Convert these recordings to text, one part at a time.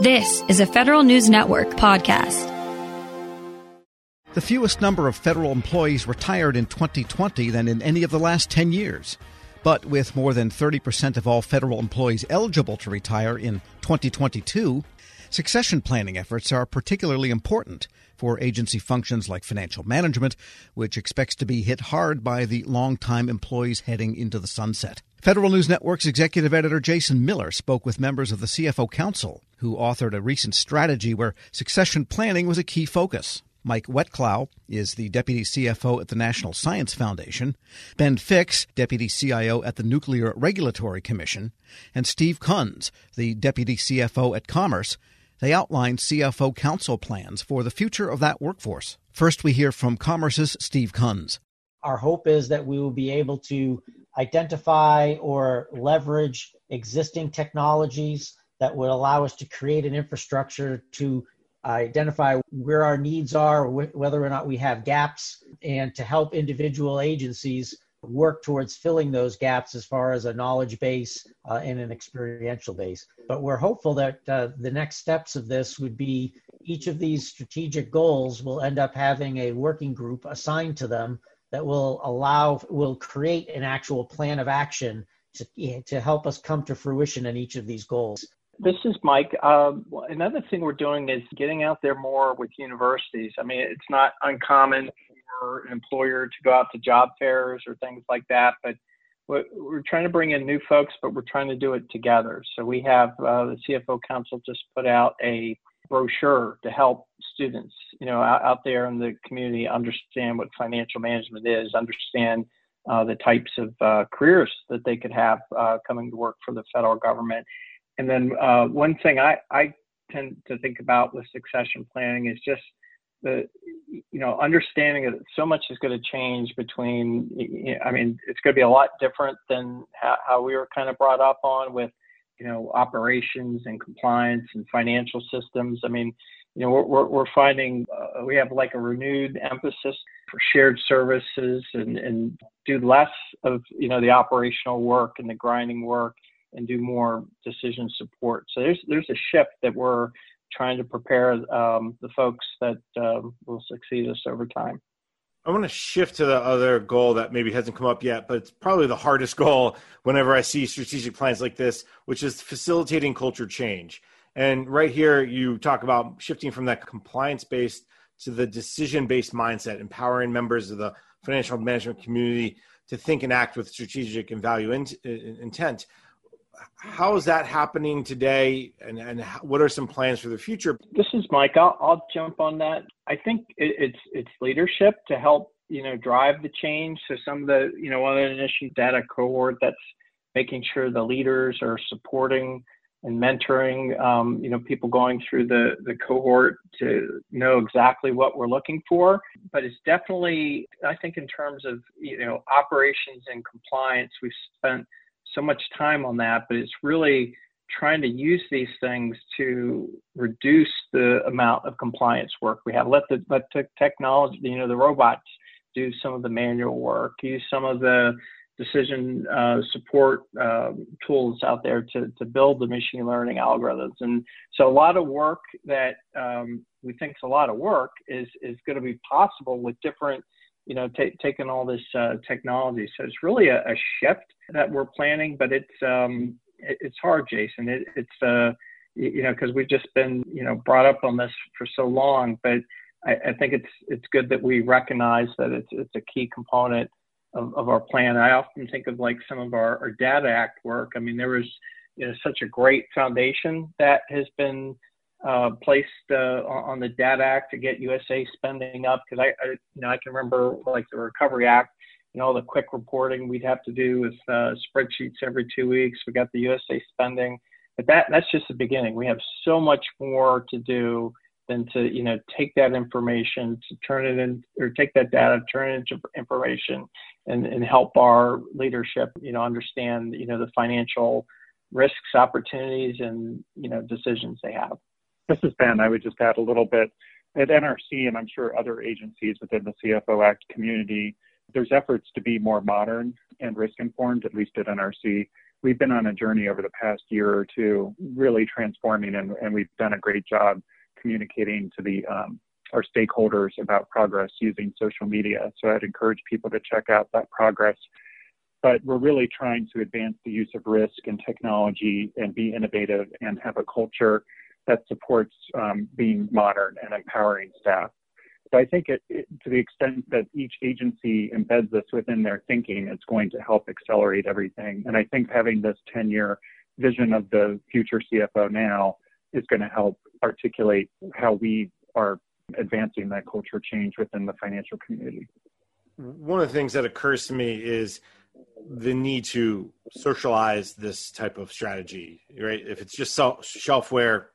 This is a Federal News Network podcast. The fewest number of federal employees retired in 2020 than in any of the last 10 years. But with more than 30% of all federal employees eligible to retire in 2022, succession planning efforts are particularly important for agency functions like financial management, which expects to be hit hard by the long-time employees heading into the sunset. Federal News Network's executive editor Jason Miller spoke with members of the CFO Council, who authored a recent strategy where succession planning was a key focus. Mike Wetklow is the deputy CFO at the National Science Foundation, Ben Ficks, deputy CIO at the Nuclear Regulatory Commission, and Steve Kunze, the deputy CFO at Commerce. They outlined CFO Council plans for the future of that workforce. First, we hear from Commerce's Steve Kunze. Our hope is that we will be able to identify or leverage existing technologies that would allow us to create an infrastructure to identify where our needs are, whether or not we have gaps, and to help individual agencies work towards filling those gaps as far as a knowledge base uh, and an experiential base. But we're hopeful that uh, the next steps of this would be each of these strategic goals will end up having a working group assigned to them that will allow will create an actual plan of action to, to help us come to fruition in each of these goals. This is Mike. Um, another thing we're doing is getting out there more with universities. I mean, it's not uncommon for an employer to go out to job fairs or things like that, but we're trying to bring in new folks, but we're trying to do it together. So we have uh, the CFO Council just put out a brochure to help students, you know, out, out there in the community understand what financial management is, understand uh, the types of uh, careers that they could have uh, coming to work for the federal government. And then uh, one thing I, I tend to think about with succession planning is just the you know understanding that so much is going to change between i mean it's going to be a lot different than how, how we were kind of brought up on with you know, operations and compliance and financial systems. I mean, you know, we're, we're finding uh, we have like a renewed emphasis for shared services and, and do less of, you know, the operational work and the grinding work and do more decision support. So there's, there's a shift that we're trying to prepare um, the folks that um, will succeed us over time. I want to shift to the other goal that maybe hasn't come up yet, but it's probably the hardest goal whenever I see strategic plans like this, which is facilitating culture change. And right here, you talk about shifting from that compliance based to the decision based mindset, empowering members of the financial management community to think and act with strategic and value in, in, intent. How is that happening today, and, and what are some plans for the future? This is Mike. I'll, I'll jump on that. I think it, it's it's leadership to help you know drive the change. So some of the you know one of the initial data cohort that's making sure the leaders are supporting and mentoring um, you know people going through the the cohort to know exactly what we're looking for but it's definitely i think in terms of you know operations and compliance we've spent so much time on that but it's really trying to use these things to reduce the amount of compliance work we have. Let the let the technology, you know, the robots do some of the manual work. Use some of the decision uh, support uh, tools out there to to build the machine learning algorithms. And so a lot of work that um, we think is a lot of work is is going to be possible with different you know, t- taking all this uh, technology. So it's really a, a, shift that we're planning, but it's um, it's hard, Jason. It, it's uh, you know, because we've just been you know brought up on this for so long. But I, I, think it's it's good that we recognize that it's it's a key component of, of our plan. I often think of like some of our, our Data Act work. I mean, there was you know such a great foundation that has been uh, placed uh, on the Data Act to get USA spending up because I, I, you know I can remember like the Recovery Act you know, the quick reporting we'd have to do with uh, spreadsheets every two weeks. We got the USA spending, but that that's just the beginning. We have so much more to do than to you know take that information to turn it in or take that data, turn it into information, and and help our leadership you know understand you know the financial risks, opportunities, and you know decisions they have. This is Ben. I would just add a little bit at NRC, and I'm sure other agencies within the CFO Act community there's efforts to be more modern and risk informed, at least at NRC. we've been on a journey over the past year or two, really transforming, and, and we've done a great job communicating to the um, our stakeholders about progress using social media. So I'd encourage people to check out that progress. But we're really trying to advance the use of risk and technology and be innovative and have a culture that supports um, being modern and empowering staff. So I think it, it, to the extent that each agency embeds this within their thinking, it's going to help accelerate everything. And I think having this 10 year vision of the future CFO now is going to help articulate how we are advancing that culture change within the financial community. One of the things that occurs to me is the need to socialize this type of strategy, right? If it's just shelfware,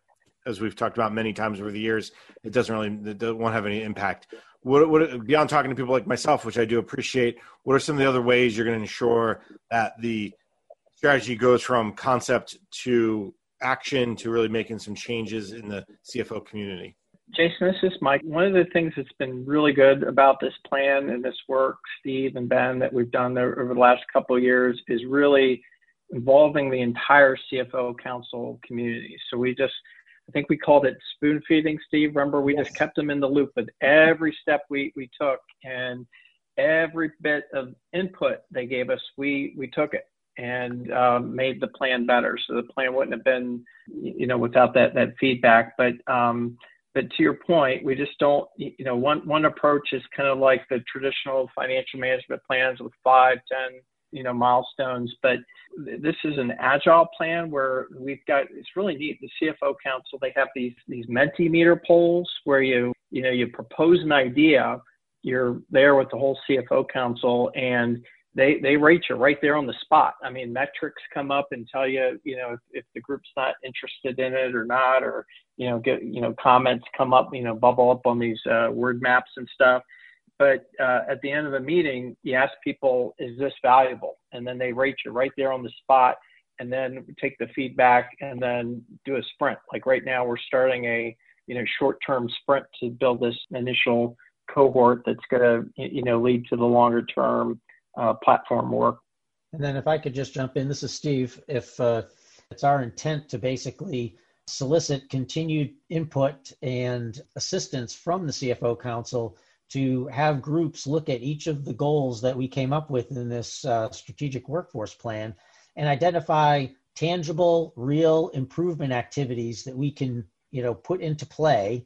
as we've talked about many times over the years, it doesn't really it won't have any impact. What, what beyond talking to people like myself, which I do appreciate, what are some of the other ways you're going to ensure that the strategy goes from concept to action to really making some changes in the CFO community? Jason, this is Mike. One of the things that's been really good about this plan and this work, Steve and Ben, that we've done over the last couple of years is really involving the entire CFO council community. So we just I think we called it spoon feeding, Steve. Remember, we yes. just kept them in the loop with every step we, we took and every bit of input they gave us, we, we took it and um, made the plan better. So the plan wouldn't have been, you know, without that, that feedback. But, um, but to your point, we just don't, you know, one, one approach is kind of like the traditional financial management plans with five, ten, you know, milestones. But this is an agile plan where we've got it's really neat. The CFO Council they have these these Mentimeter polls where you you know you propose an idea, you're there with the whole CFO Council and they they rate you right there on the spot. I mean, metrics come up and tell you, you know, if, if the group's not interested in it or not, or you know, get you know, comments come up, you know, bubble up on these uh, word maps and stuff. But uh, at the end of the meeting, you ask people, "Is this valuable?" And then they rate you right there on the spot, and then take the feedback and then do a sprint. Like right now, we're starting a you know short-term sprint to build this initial cohort that's going to you know lead to the longer-term uh, platform work. And then, if I could just jump in, this is Steve. If uh, it's our intent to basically solicit continued input and assistance from the CFO Council to have groups look at each of the goals that we came up with in this uh, strategic workforce plan and identify tangible, real improvement activities that we can, you know, put into play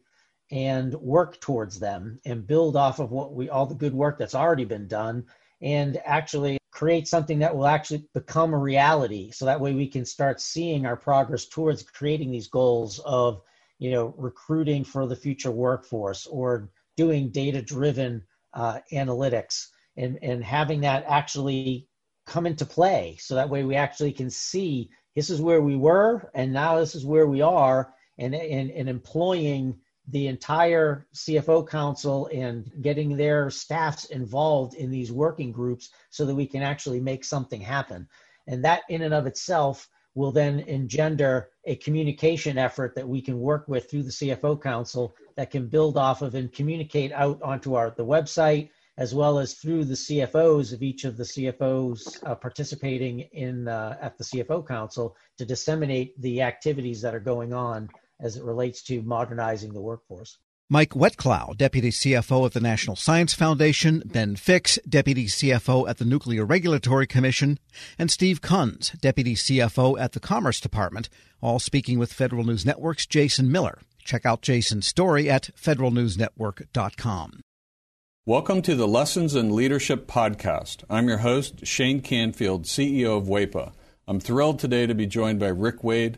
and work towards them and build off of what we all the good work that's already been done and actually create something that will actually become a reality. So that way we can start seeing our progress towards creating these goals of you know recruiting for the future workforce or doing data driven uh, analytics and, and having that actually come into play. So that way we actually can see this is where we were and now this is where we are and, and, and employing the entire CFO council and getting their staffs involved in these working groups so that we can actually make something happen. And that in and of itself will then engender a communication effort that we can work with through the CFO Council that can build off of and communicate out onto our the website as well as through the CFOs of each of the CFOs uh, participating in uh, at the CFO Council to disseminate the activities that are going on as it relates to modernizing the workforce. Mike Wetklow, Deputy CFO at the National Science Foundation, Ben Ficks, Deputy CFO at the Nuclear Regulatory Commission, and Steve Kunze, Deputy CFO at the Commerce Department, all speaking with Federal News Network's Jason Miller. Check out Jason's story at federalnewsnetwork.com. Welcome to the Lessons in Leadership podcast. I'm your host, Shane Canfield, CEO of WEPA. I'm thrilled today to be joined by Rick Wade,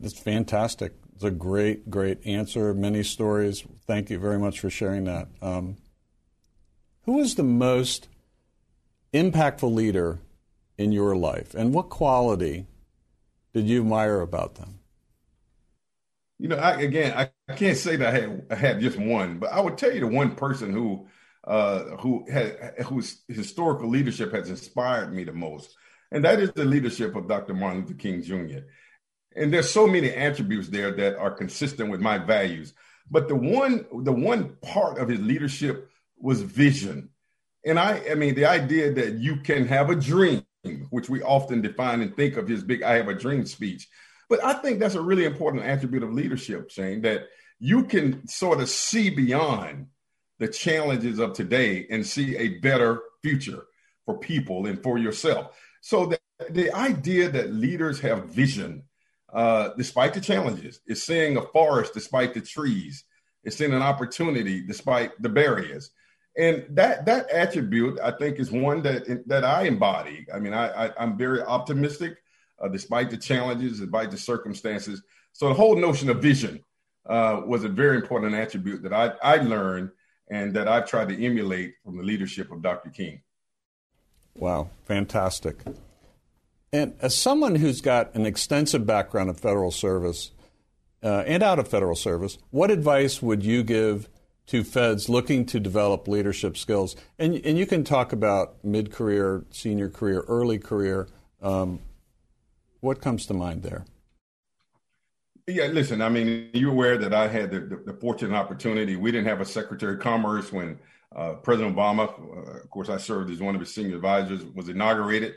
It's fantastic. It's a great, great answer. Many stories. Thank you very much for sharing that. Um, who is the most impactful leader in your life, and what quality did you admire about them? You know, I, again, I, I can't say that I had, I had just one, but I would tell you the one person who uh, who whose historical leadership has inspired me the most, and that is the leadership of Dr. Martin Luther King Jr. and there's so many attributes there that are consistent with my values. But the one, the one part of his leadership was vision. And I, I mean, the idea that you can have a dream, which we often define and think of his big I have a dream speech. But I think that's a really important attribute of leadership, Shane, that you can sort of see beyond the challenges of today and see a better future for people and for yourself. So the, the idea that leaders have vision uh, despite the challenges, is seeing a forest despite the trees, it's seeing an opportunity despite the barriers. And that that attribute, I think, is one that that I embody. I mean, I, I am very optimistic, uh, despite the challenges, despite the circumstances. So the whole notion of vision uh, was a very important attribute that I I learned and that I've tried to emulate from the leadership of Dr. King. Wow, fantastic. And as someone who's got an extensive background in federal service uh, and out of federal service, what advice would you give to feds looking to develop leadership skills? And, and you can talk about mid career, senior career, early career. Um, what comes to mind there? Yeah, listen, I mean, you're aware that I had the, the, the fortunate opportunity. We didn't have a Secretary of Commerce when uh, President Obama, uh, of course, I served as one of his senior advisors, was inaugurated.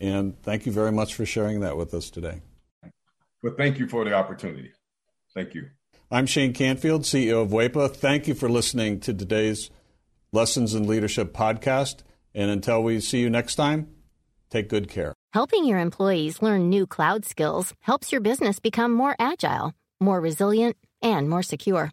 And thank you very much for sharing that with us today. Well, thank you for the opportunity. Thank you. I'm Shane Canfield, CEO of WEPA. Thank you for listening to today's Lessons in Leadership podcast. And until we see you next time, take good care. Helping your employees learn new cloud skills helps your business become more agile, more resilient, and more secure.